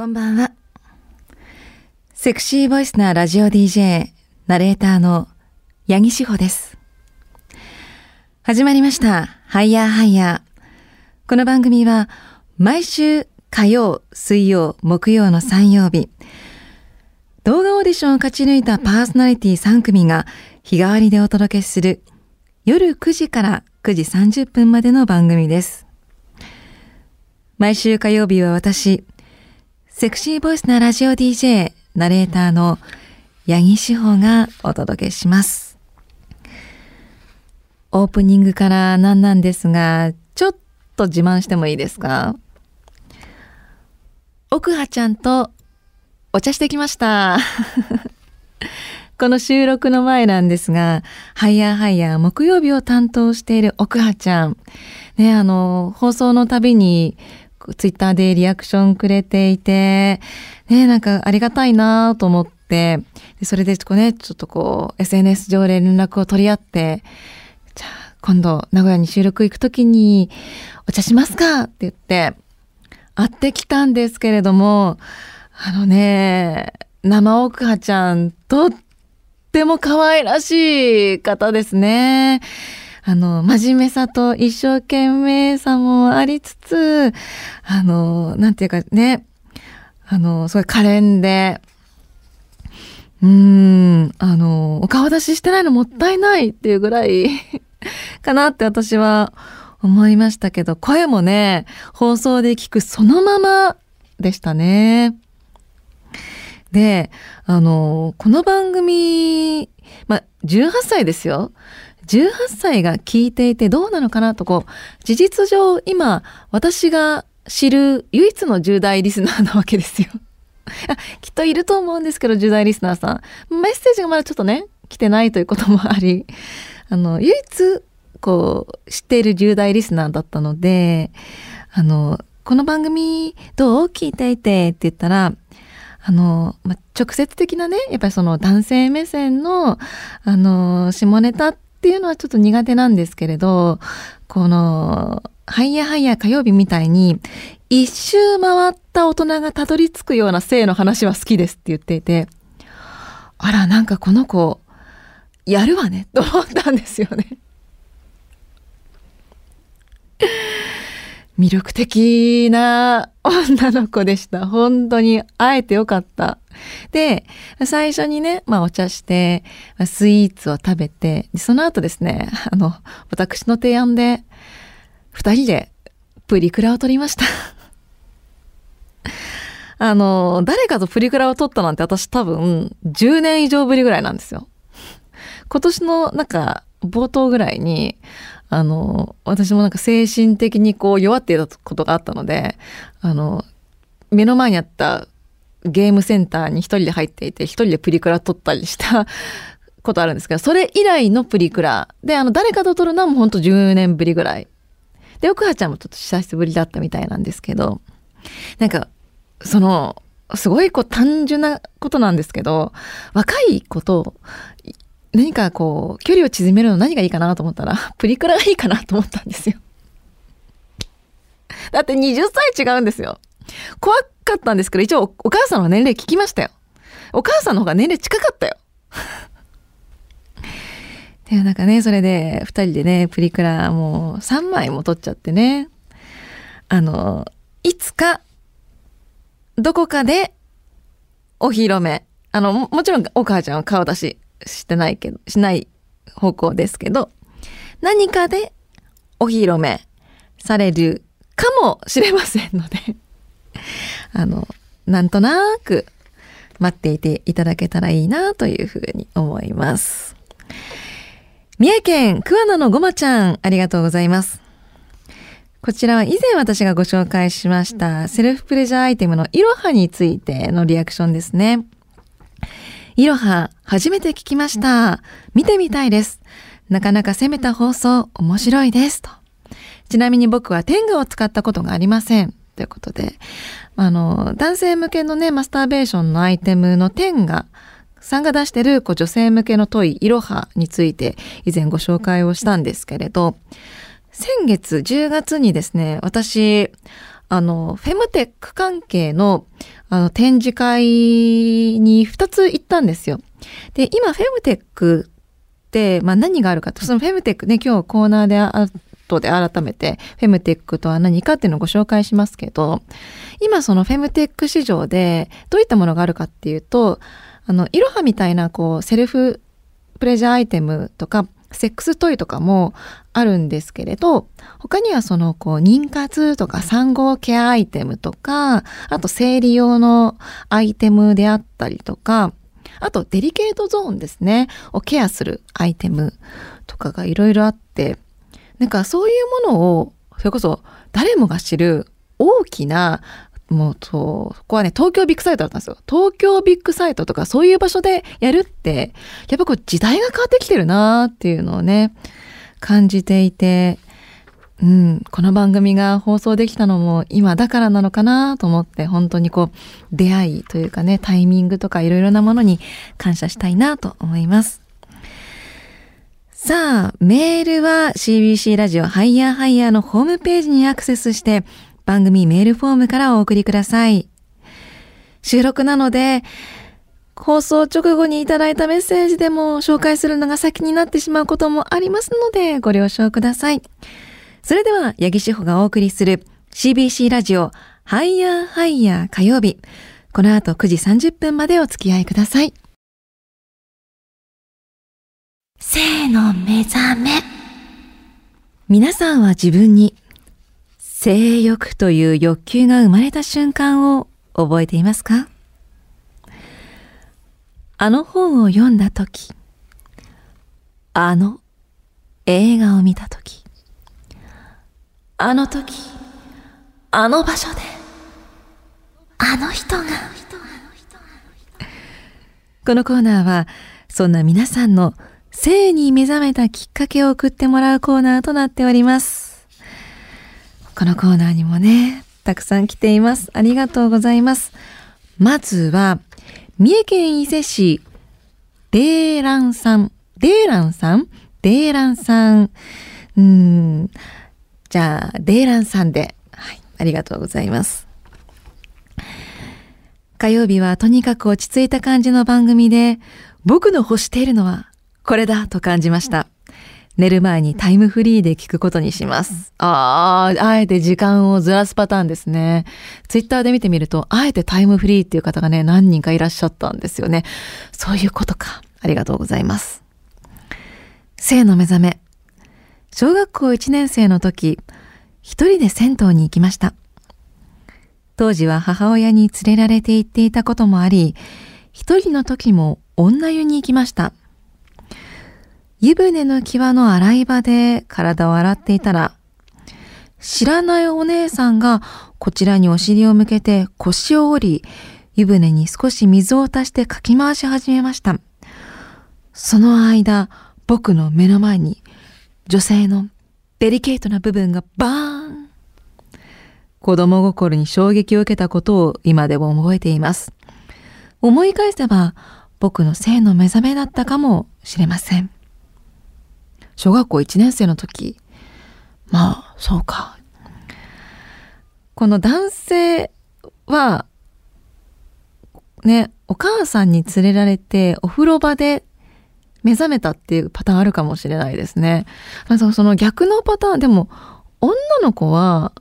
こんばんは。セクシーボイスなラジオ DJ、ナレーターの八木志保です。始まりました。ハイヤーハイヤー。この番組は毎週火曜、水曜、木曜の3曜日、動画オーディションを勝ち抜いたパーソナリティ3組が日替わりでお届けする夜9時から9時30分までの番組です。毎週火曜日は私、セクシーボイスなラジオ DJ、ナレーターの八木志保がお届けします。オープニングから何なんですが、ちょっと自慢してもいいですか？奥葉ちゃんとお茶してきました。この収録の前なんですが、ハイヤーハイヤー木曜日を担当している奥葉ちゃん。ね、あの、放送のたびにツイッターでリアクションくれていて、ね、なんかありがたいなと思って、でそれでこうね、ちょっとこう、SNS 上で連絡を取り合って、じゃあ今度名古屋に収録行くときにお茶しますかって言って、会ってきたんですけれども、あのね、生奥葉ちゃん、とっても可愛らしい方ですね。あの、真面目さと一生懸命さもありつつ、あの、なんていうかね、あの、すごい可憐で、うん、あの、お顔出ししてないのもったいないっていうぐらい かなって私は思いましたけど、声もね、放送で聞くそのままでしたね。で、あの、この番組、まあ、18歳ですよ。18歳が聞いていてどうなのかなとこう、事実上今私が知る唯一の10代リスナーなわけですよ。きっといると思うんですけど、10代リスナーさん。メッセージがまだちょっとね、来てないということもあり、あの、唯一、こう、知っている10代リスナーだったので、あの、この番組どう聞いていてって言ったら、あの、ま、直接的なね、やっぱりその男性目線の、あの、下ネタっっていうのはちょっと苦手なんですけれど、この、ハイヤハイヤ火曜日みたいに、一周回った大人がたどり着くような性の話は好きですって言っていて、あら、なんかこの子、やるわね、と思ったんですよね。魅力的な女の子でした。本当に会えてよかった。で、最初にね、まあお茶して、スイーツを食べて、その後ですね、あの、私の提案で、二人でプリクラを撮りました。あの、誰かとプリクラを撮ったなんて私多分10年以上ぶりぐらいなんですよ。今年のなんか冒頭ぐらいに、あの、私もなんか精神的にこう弱っていたことがあったので、あの、目の前にあったゲームセンターに一人で入っていて、一人でプリクラ撮ったりした ことあるんですけど、それ以来のプリクラ。で、あの、誰かと撮るのはもうほんと10年ぶりぐらい。で、奥葉ちゃんもちょっと久しぶりだったみたいなんですけど、なんか、その、すごいこう単純なことなんですけど、若い子と何かこう、距離を縮めるの何がいいかなと思ったら、プリクラがいいかなと思ったんですよ。だって20歳違うんですよ。怖かったんですけど、一応お母さんの年齢聞きましたよ。お母さんの方が年齢近かったよ。で、なんかね、それで二人でね、プリクラもう3枚も撮っちゃってね。あの、いつか、どこかで、お披露目。あの、もちろんお母ちゃんは顔出ししてないけど、しない方向ですけど、何かでお披露目されるかもしれませんのであの、なんとなく待っていていただけたらいいなというふうに思います。三重県桑名のごまちゃん、ありがとうございます。こちらは以前私がご紹介しましたセルフプレジャーアイテムのいろはについてのリアクションですね。いろは、初めて聞きました。見てみたいです。なかなか攻めた放送、面白いです。と。ちなみに僕は天下を使ったことがありません。ということで、あの、男性向けのね、マスターベーションのアイテムの天下さんが出してるこう女性向けのトイ、いろはについて以前ご紹介をしたんですけれど、先月10月にですね、私、あの、フェムテック関係の、あの、展示会に2つ行ったんですよ。で、今、フェムテックって、まあ何があるかと、そのフェムテックね、今日コーナーであ後で改めて、フェムテックとは何かっていうのをご紹介しますけど、今そのフェムテック市場でどういったものがあるかっていうと、あの、いろはみたいなこう、セルフプレジャーアイテムとか、セックストイとかもあるんですけれど、他にはその、こう、妊活とか産後ケアアイテムとか、あと生理用のアイテムであったりとか、あとデリケートゾーンですね、をケアするアイテムとかがいろいろあって、なんかそういうものを、それこそ誰もが知る大きなもうと、そこはね、東京ビッグサイトだったんですよ。東京ビッグサイトとかそういう場所でやるって、やっぱこう時代が変わってきてるなっていうのをね、感じていて、うん、この番組が放送できたのも今だからなのかなと思って、本当にこう、出会いというかね、タイミングとかいろいろなものに感謝したいなと思います。さあ、メールは CBC ラジオハイヤーハイヤーのホームページにアクセスして、番組メールフォームからお送りください。収録なので、放送直後にいただいたメッセージでも紹介するのが先になってしまうこともありますのでご了承ください。それでは、八木志保がお送りする CBC ラジオハイヤーハイヤー火曜日。この後9時30分までお付き合いください。性の目覚め。皆さんは自分に性欲という欲求が生まれた瞬間を覚えていますか？あの本を読んだ時、あの映画を見た時、あの時、あの場所で、あの人が。このコーナーは、そんな皆さんの性に目覚めたきっかけを送ってもらうコーナーとなっております。このコーナーにもね、たくさん来ています。ありがとうございます。まずは、三重県伊勢市、デーランさん。デーランさん？デーランさん。うん。じゃあ、デーランさんで。はい。ありがとうございます。火曜日はとにかく落ち着いた感じの番組で、僕の欲しているのはこれだと感じました。寝る前にタイムフリーで聞くことにします。ああ、あえて時間をずらすパターンですね。ツイッターで見てみると、あえてタイムフリーっていう方がね、何人かいらっしゃったんですよね。そういうことか。ありがとうございます。性の目覚め。小学校1年生の時、一人で銭湯に行きました。当時は母親に連れられて行っていたこともあり、一人の時も女湯に行きました。湯船の際の洗い場で体を洗っていたら、知らないお姉さんがこちらにお尻を向けて腰を折り、湯船に少し水を足してかき回し始めました。その間、僕の目の前に女性のデリケートな部分がバーン子供心に衝撃を受けたことを今でも覚えています。思い返せば僕の性の目覚めだったかもしれません。小学校1年生の時。まあ、そうか。この男性は、ね、お母さんに連れられてお風呂場で目覚めたっていうパターンあるかもしれないですね。その逆のパターン、でも女の子は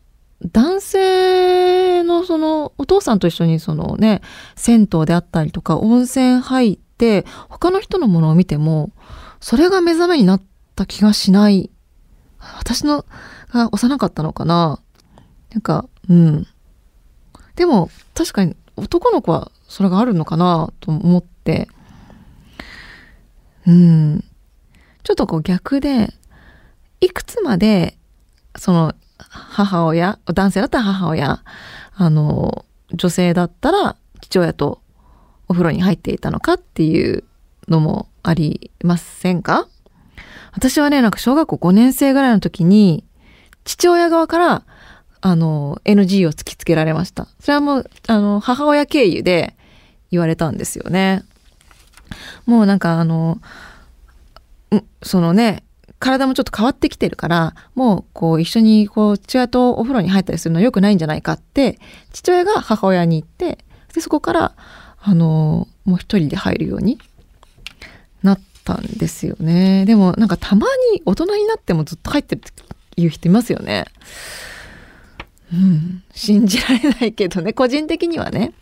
男性のそのお父さんと一緒にそのね、銭湯であったりとか温泉入って他の人のものを見てもそれが目覚めになっった気がしない。私のが幼かったのかななんか、うん。でも、確かに男の子はそれがあるのかなと思って、うん。ちょっとこう逆で、いくつまで、その、母親、男性だったら母親、あの、女性だったら父親とお風呂に入っていたのかっていうのもありませんか？私はね、なんか小学校5年生ぐらいの時に、父親側から、あの、NG を突きつけられました。それはもう、あの、母親経由で言われたんですよね。もうなんかあの、そのね、体もちょっと変わってきてるから、もうこう一緒にこう父親とお風呂に入ったりするの良くないんじゃないかって、父親が母親に言って、でそこからあのもう一人で入るようになったんですよねでもなんかたまに大人になってもずっと入ってるっていう人いますよねうん、信じられないけどね、個人的にはね。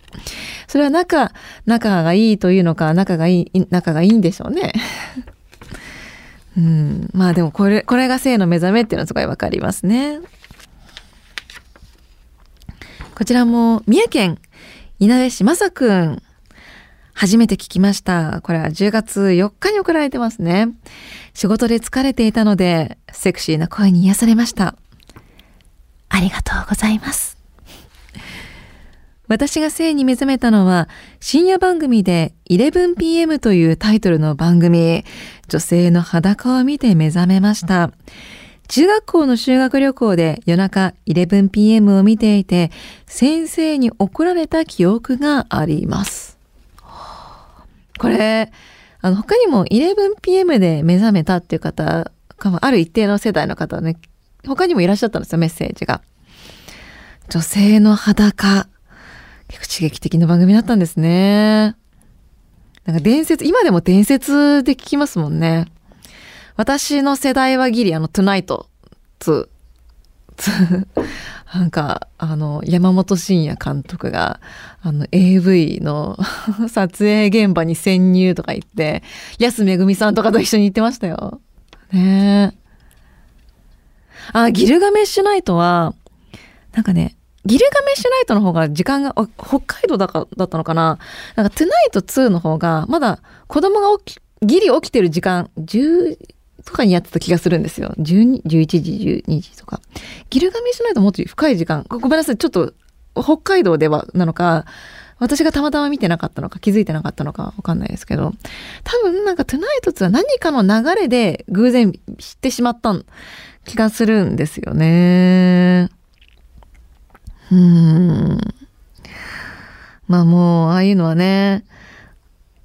それは仲、仲がいいというのか、仲がいい、仲がいいんでしょうね。うん、まあでもこれ、これが性の目覚めっていうのはすごいわかりますね。こちらも、三重県、稲部市まさくん。初めて聞きました。これは10月4日に送られてますね。仕事で疲れていたので、セクシーな声に癒されました。ありがとうございます。私が性に目覚めたのは深夜番組で 11pm というタイトルの番組女性の裸を見て目覚めました中学校の修学旅行で夜中 11pm を見ていて先生に怒られた記憶がありますこれあの他にも 11pm で目覚めたっていう方ある一定の世代の方ね他にもいらっしゃったんですよ、メッセージが。女性の裸。結構刺激的な番組だったんですね。なんか伝説、今でも伝説で聞きますもんね。私の世代はギリ、あの、トゥナイト2。なんか、あの、山本慎也監督が、あの、AV の 撮影現場に潜入とか言って、安めぐみさんとかと一緒に行ってましたよ。ねえ。あ、ギルガメッシュナイトは、なんかね、ギルガメッシュナイトの方が時間が、北海道だかだったのかななんかトゥナイト2の方が、まだ子供が起き、ギリ起きてる時間、10とかにやってた気がするんですよ。12、11時、12時とか。ギルガメッシュナイトもっと深い時間。ごめんなさい。ちょっと、北海道では、なのか、私がたまたま見てなかったのか気づいてなかったのかわかんないですけど、多分なんかトゥナイト2は何かの流れで偶然知ってしまった気がするんですよね。うん。まあもう、ああいうのはね、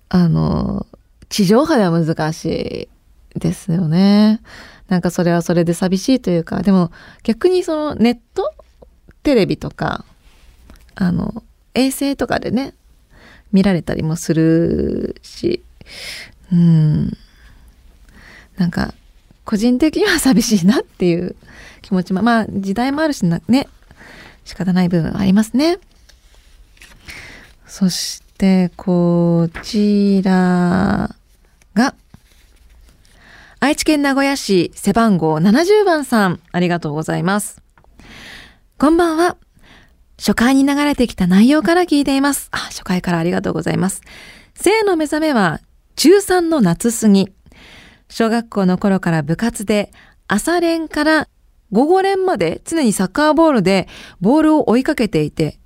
あの、地上波では難しいですよね。なんかそれはそれで寂しいというか、でも逆にそのネットテレビとか、あの、衛星とかでね、見られたりもするし、うん。なんか、個人的には寂しいなっていう気持ちも、まあ時代もあるしな、ね、仕方ない部分はありますね。そして、こちらが、愛知県名古屋市背番号70番さん、ありがとうございます。こんばんは。初回に流れてきた内容から聞いています。あ、初回からありがとうございます。性の目覚めは中3の夏過ぎ。小学校の頃から部活で朝練から午後練まで常にサッカーボールでボールを追いかけていて、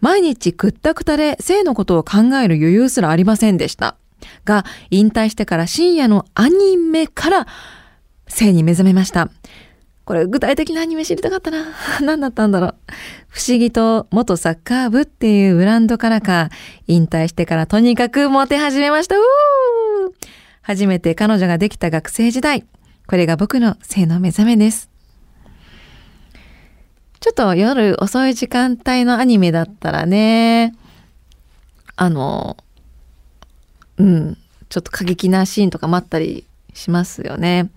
毎日くったくたで性のことを考える余裕すらありませんでした。が、引退してから深夜のアニメから性に目覚めました。これ具体的なアニメ知りたかったな。何だったんだろう。不思議と元サッカー部っていうブランドからか、引退してからとにかくモテ始めました。初めて彼女ができた学生時代。これが僕の性の目覚めです。ちょっと夜遅い時間帯のアニメだったらね、あの、うん、ちょっと過激なシーンとか待ったりしますよね。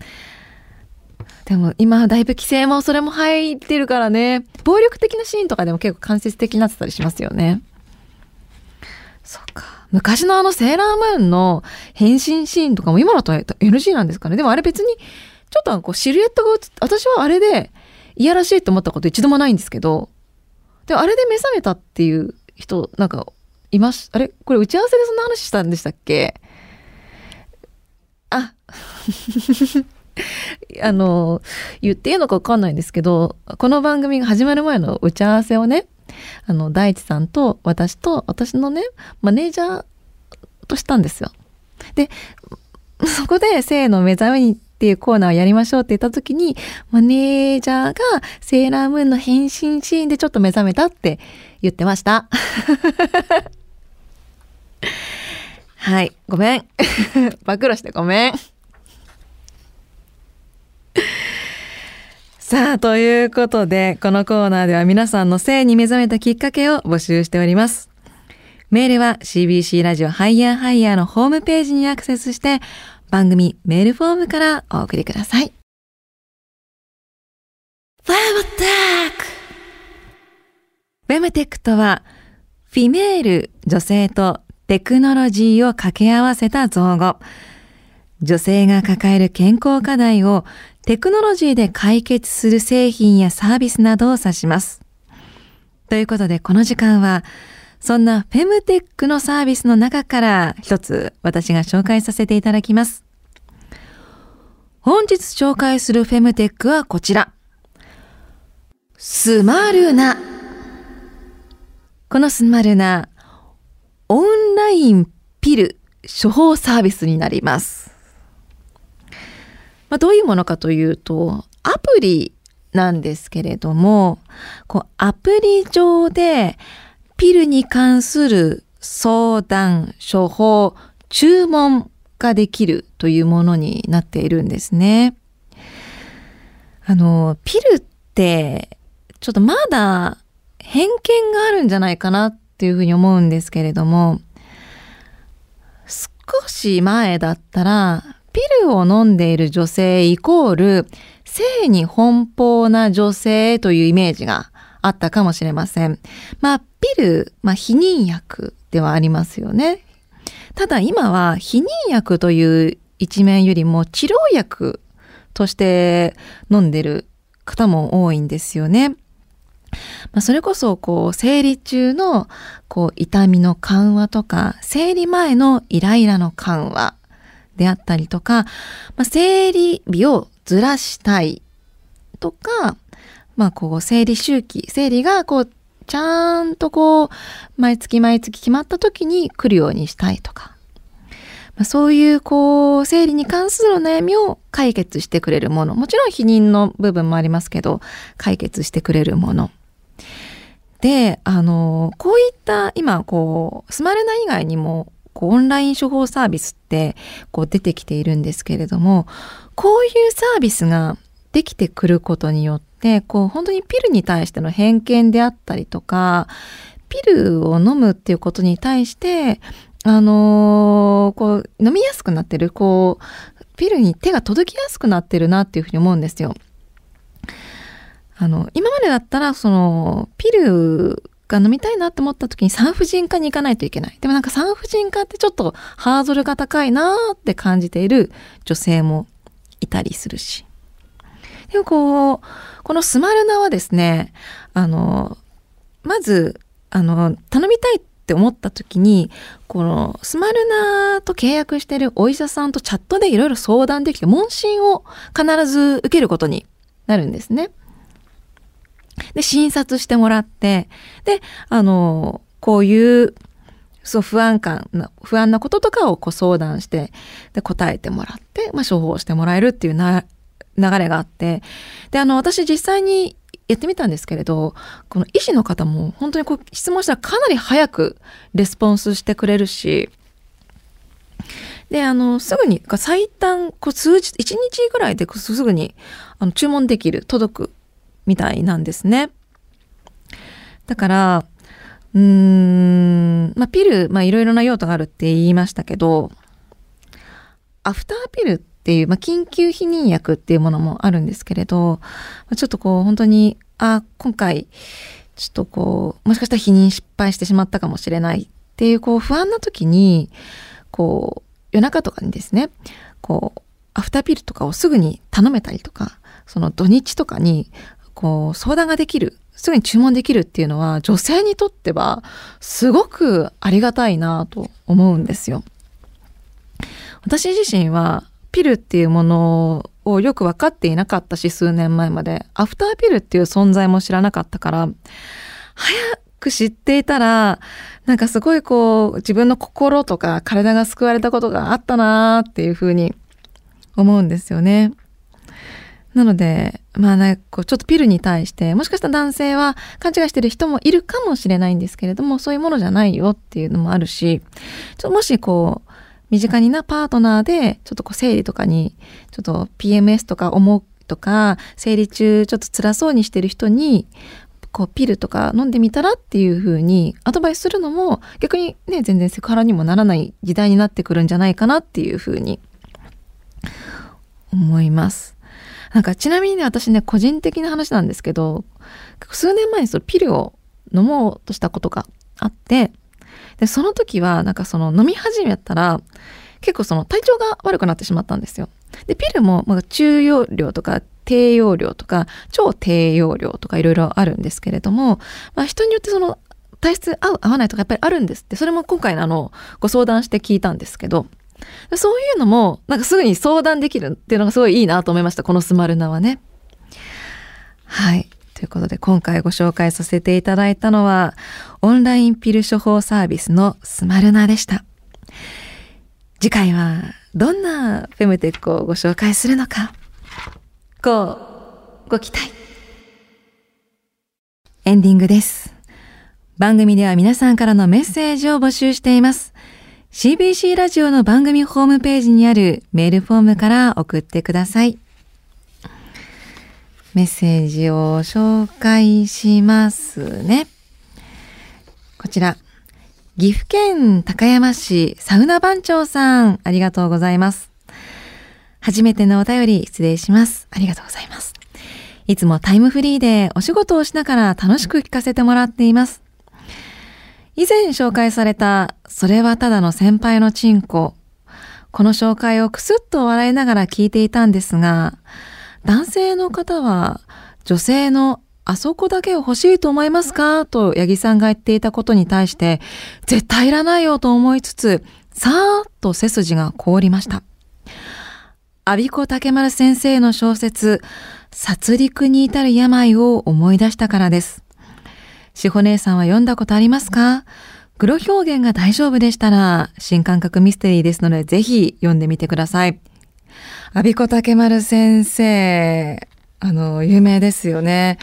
でも今だいぶ規制もそれも入ってるからね、暴力的なシーンとかでも結構間接的になってたりしますよね。そっか。昔のあのセーラームーンの変身シーンとかも今だと NG なんですかねでもあれ別に、ちょっとこうシルエットが映っ、私はあれでいやらしいと思ったこと一度もないんですけど、でもあれで目覚めたっていう人、なんか、います、あれ？これ打ち合わせでそんな話したんでしたっけ？あ、あの、言っていいのかわかんないんですけど、この番組が始まる前の打ち合わせをね、あの、大地さんと私と私のね、マネージャーとしたんですよ。で、そこで性の目覚めにっていうコーナーをやりましょうって言った時に、マネージャーがセーラームーンの変身シーンでちょっと目覚めたって言ってました。はい、ごめん。暴露してごめん。さあ、ということで、このコーナーでは皆さんの性に目覚めたきっかけを募集しております。メールは CBC ラジオハイヤーハイヤーのホームページにアクセスして番組メールフォームからお送りください。フェムテックフェムテックとはフィメール女性とテクノロジーを掛け合わせた造語。女性が抱える健康課題をテクノロジーで解決する製品やサービスなどを指します。ということでこの時間はそんなフェムテックのサービスの中から一つ私が紹介させていただきます。本日紹介するフェムテックはこちら。スマルナ。このスマルナ、オンラインピル処方サービスになります。まあ、どういうものかというと、アプリなんですけれども、こうアプリ上でピルに関する相談、処方、注文ができるというものになっているんですね。あの、ピルって、ちょっとまだ偏見があるんじゃないかなっていうふうに思うんですけれども、少し前だったら、ピルを飲んでいる女性イコール、性に奔放な女性というイメージがあったかもしれません。まあ、ピル、まあ、避妊薬ではありますよね。ただ今は避妊薬という一面よりも治療薬として飲んでる方も多いんですよね。まあ、それこそ、こう、生理中の、こう、痛みの緩和とか、生理前のイライラの緩和であったりとか、まあ、生理日をずらしたいとか、まあ、こう、生理周期、生理が、こう、ちゃんとこう、毎月毎月決まった時に来るようにしたいとか、まあ、そういう、こう、生理に関する悩みを解決してくれるもの。もちろん否認の部分もありますけど、解決してくれるもの。で、あの、こういった、今、こう、スマルナ以外にも、こうオンライン処方サービスってこう出てきているんですけれどもこういうサービスができてくることによってこう本当にピルに対しての偏見であったりとかピルを飲むっていうことに対してあのー、こう飲みやすくなってるこうピルに手が届きやすくなってるなっていうふうに思うんですよ。あの今までだったらそのピルが飲みたいなって思った時に産婦人科に行かないといけない。でもなんか産婦人科ってちょっとハードルが高いなーって感じている女性もいたりするし。でもこう、このスマルナはですね、あの、まず、あの、頼みたいって思った時に、このスマルナと契約してるお医者さんとチャットでいろいろ相談できて、問診を必ず受けることになるんですね。で、診察してもらって、で、あの、こういう、そう、不安感、不安なこととかをこう相談して、で、答えてもらって、まあ、処方してもらえるっていうな、流れがあって、で、あの、私実際にやってみたんですけれど、この医師の方も本当にこう質問したらかなり早くレスポンスしてくれるし、で、あの、すぐに、最短、こう数日、1日ぐらいですぐにあの注文できる、届くみたいなんですね。だから、うーん、まあ、ピル、まあ、いろいろな用途があるって言いましたけど、アフターピルってていう、まあ、緊急避妊薬っていうものもあるんですけれど、ちょっとこう、本当に、あ、今回、ちょっとこう、もしかしたら避妊失敗してしまったかもしれないっていう、こう、不安な時に、こう、夜中とかにですね、こう、アフターピルとかをすぐに頼めたりとか、その土日とかに、こう、相談ができる、すぐに注文できるっていうのは、女性にとっては、すごくありがたいなと思うんですよ。私自身は、ピルっていうものをよく分かっていなかったし、数年前まで。アフターピルっていう存在も知らなかったから、早く知っていたら、なんかすごいこう、自分の心とか体が救われたことがあったなーっていうふうに思うんですよね。なので、まあね、こうちょっとピルに対して、もしかしたら男性は勘違いしてる人もいるかもしれないんですけれども、そういうものじゃないよっていうのもあるし、ちょもしこう、身近になパートナーで、ちょっとこう生理とかに、ちょっと PMS とか思うとか、生理中ちょっと辛そうにしてる人に、こうピルとか飲んでみたらっていう風にアドバイスするのも逆にね全然セクハラにもならない時代になってくるんじゃないかなっていう風に思います。なんかちなみにね私ね個人的な話なんですけど数年前にそのピルを飲もうとしたことがあってでその時はなんかその飲み始めたら結構その体調が悪くなってしまったんですよ。でピルもまあ中容量とか低用量とか超低用量とかいろいろあるんですけれども、まあ、人によってその体質合う合わないとかやっぱりあるんですってそれも今回のあのご相談して聞いたんですけどそういうのもなんかすぐに相談できるっていうのがすごいいいなと思いましたこのスマルナはね。はいということで今回ご紹介させていただいたのはオンラインピル処方サービスのスマルナでした。次回はどんなフェムテックをご紹介するのかごご期待。エンディングです。番組では皆さんからのメッセージを募集しています。CBC ラジオの番組ホームページにあるメールフォームから送ってください。メッセージを紹介しますねこちら岐阜県高山市サウナ番長さんありがとうございます初めてのお便り失礼します。ありがとうございます。いつもタイムフリーでお仕事をしながら楽しく聞かせてもらっています。以前紹介された、それはただの先輩のチンコ。この紹介をくすっと笑いながら聞いていたんですが、男性の方は女性のあそこだけを欲しいと思いますか？と八木さんが言っていたことに対して、絶対いらないよと思いつつ、さーっと背筋が凍りました。阿比子竹丸先生の小説、殺戮に至る病を思い出したからです。志保姉さんは読んだことありますか？グロ表現が大丈夫でしたら、新感覚ミステリーですので、ぜひ読んでみてください。阿比子竹丸先生、あの、有名ですよね。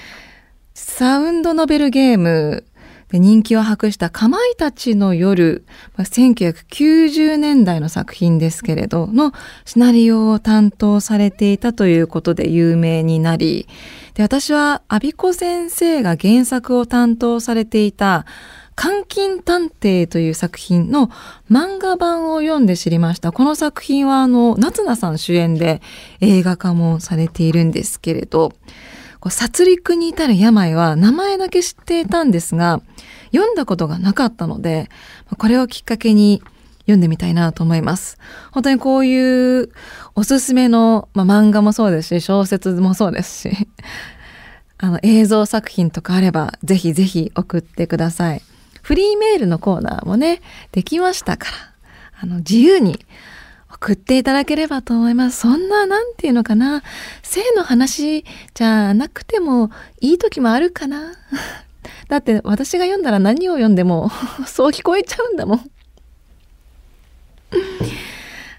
サウンドノベルゲームで人気を博したかまいたちの夜、1990年代の作品ですけれど、のシナリオを担当されていたということで有名になり、で私はアビコ先生が原作を担当されていた監禁探偵という作品の漫画版を読んで知りました。この作品はあの、夏菜さん主演で映画化もされているんですけれど、殺戮に至る病は名前だけ知っていたんですが、読んだことがなかったので、これをきっかけに読んでみたいなと思います。本当にこういうおすすめの、まあ、漫画もそうですし、小説もそうですし、あの映像作品とかあれば、ぜひぜひ送ってください。フリーメールのコーナーもね、できましたから、あの自由に送っていただければと思います。そんな、なんていうのかな。性の話じゃなくてもいい時もあるかな。だって私が読んだら何を読んでも そう聞こえちゃうんだもん。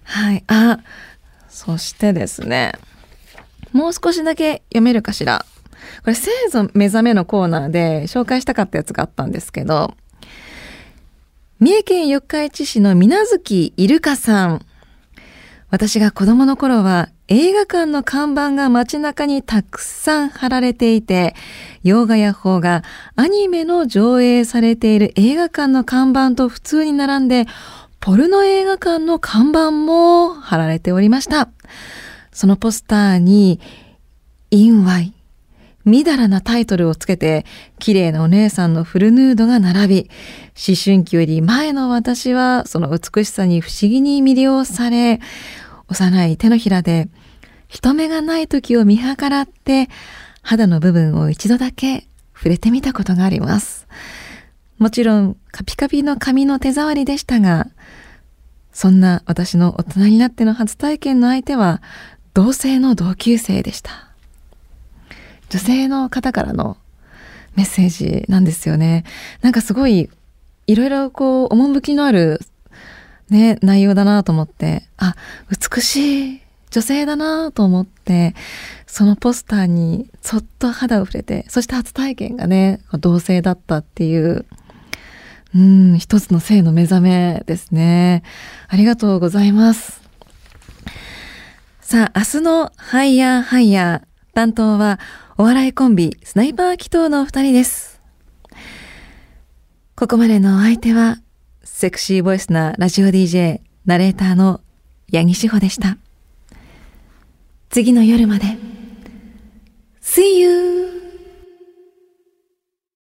はい。あ、そしてですね。もう少しだけ読めるかしら。これ、生ぞ目覚めのコーナーで紹介したかったやつがあったんですけど、三重県四日市市の水月イルカさん。私が子供の頃は映画館の看板が街中にたくさん貼られていて、洋画や邦画、アニメの上映されている映画館の看板と普通に並んで、ポルノ映画館の看板も貼られておりました。そのポスターに、インワイ、みだらなタイトルをつけて、綺麗なお姉さんのフルヌードが並び、思春期より前の私はその美しさに不思議に魅了され、幼い手のひらで人目がない時を見計らって肌の部分を一度だけ触れてみたことがあります。もちろんカピカピの髪の手触りでしたが、そんな私の大人になっての初体験の相手は同性の同級生でした。女性の方からのメッセージなんですよね。なんかすごいいろいろこう趣のあるね、内容だなと思って、あ、美しい女性だなと思って、そのポスターにそっと肌を触れて、そして初体験がね、同性だったっていう、うん、一つの性の目覚めですね。ありがとうございます。さあ、明日のハイヤーハイヤー、担当はお笑いコンビスナイパー祈祷のお二人です。ここまでのお相手はセクシーボイスなラジオ DJ ナレーターの八木志保でした。次の夜まで。See you!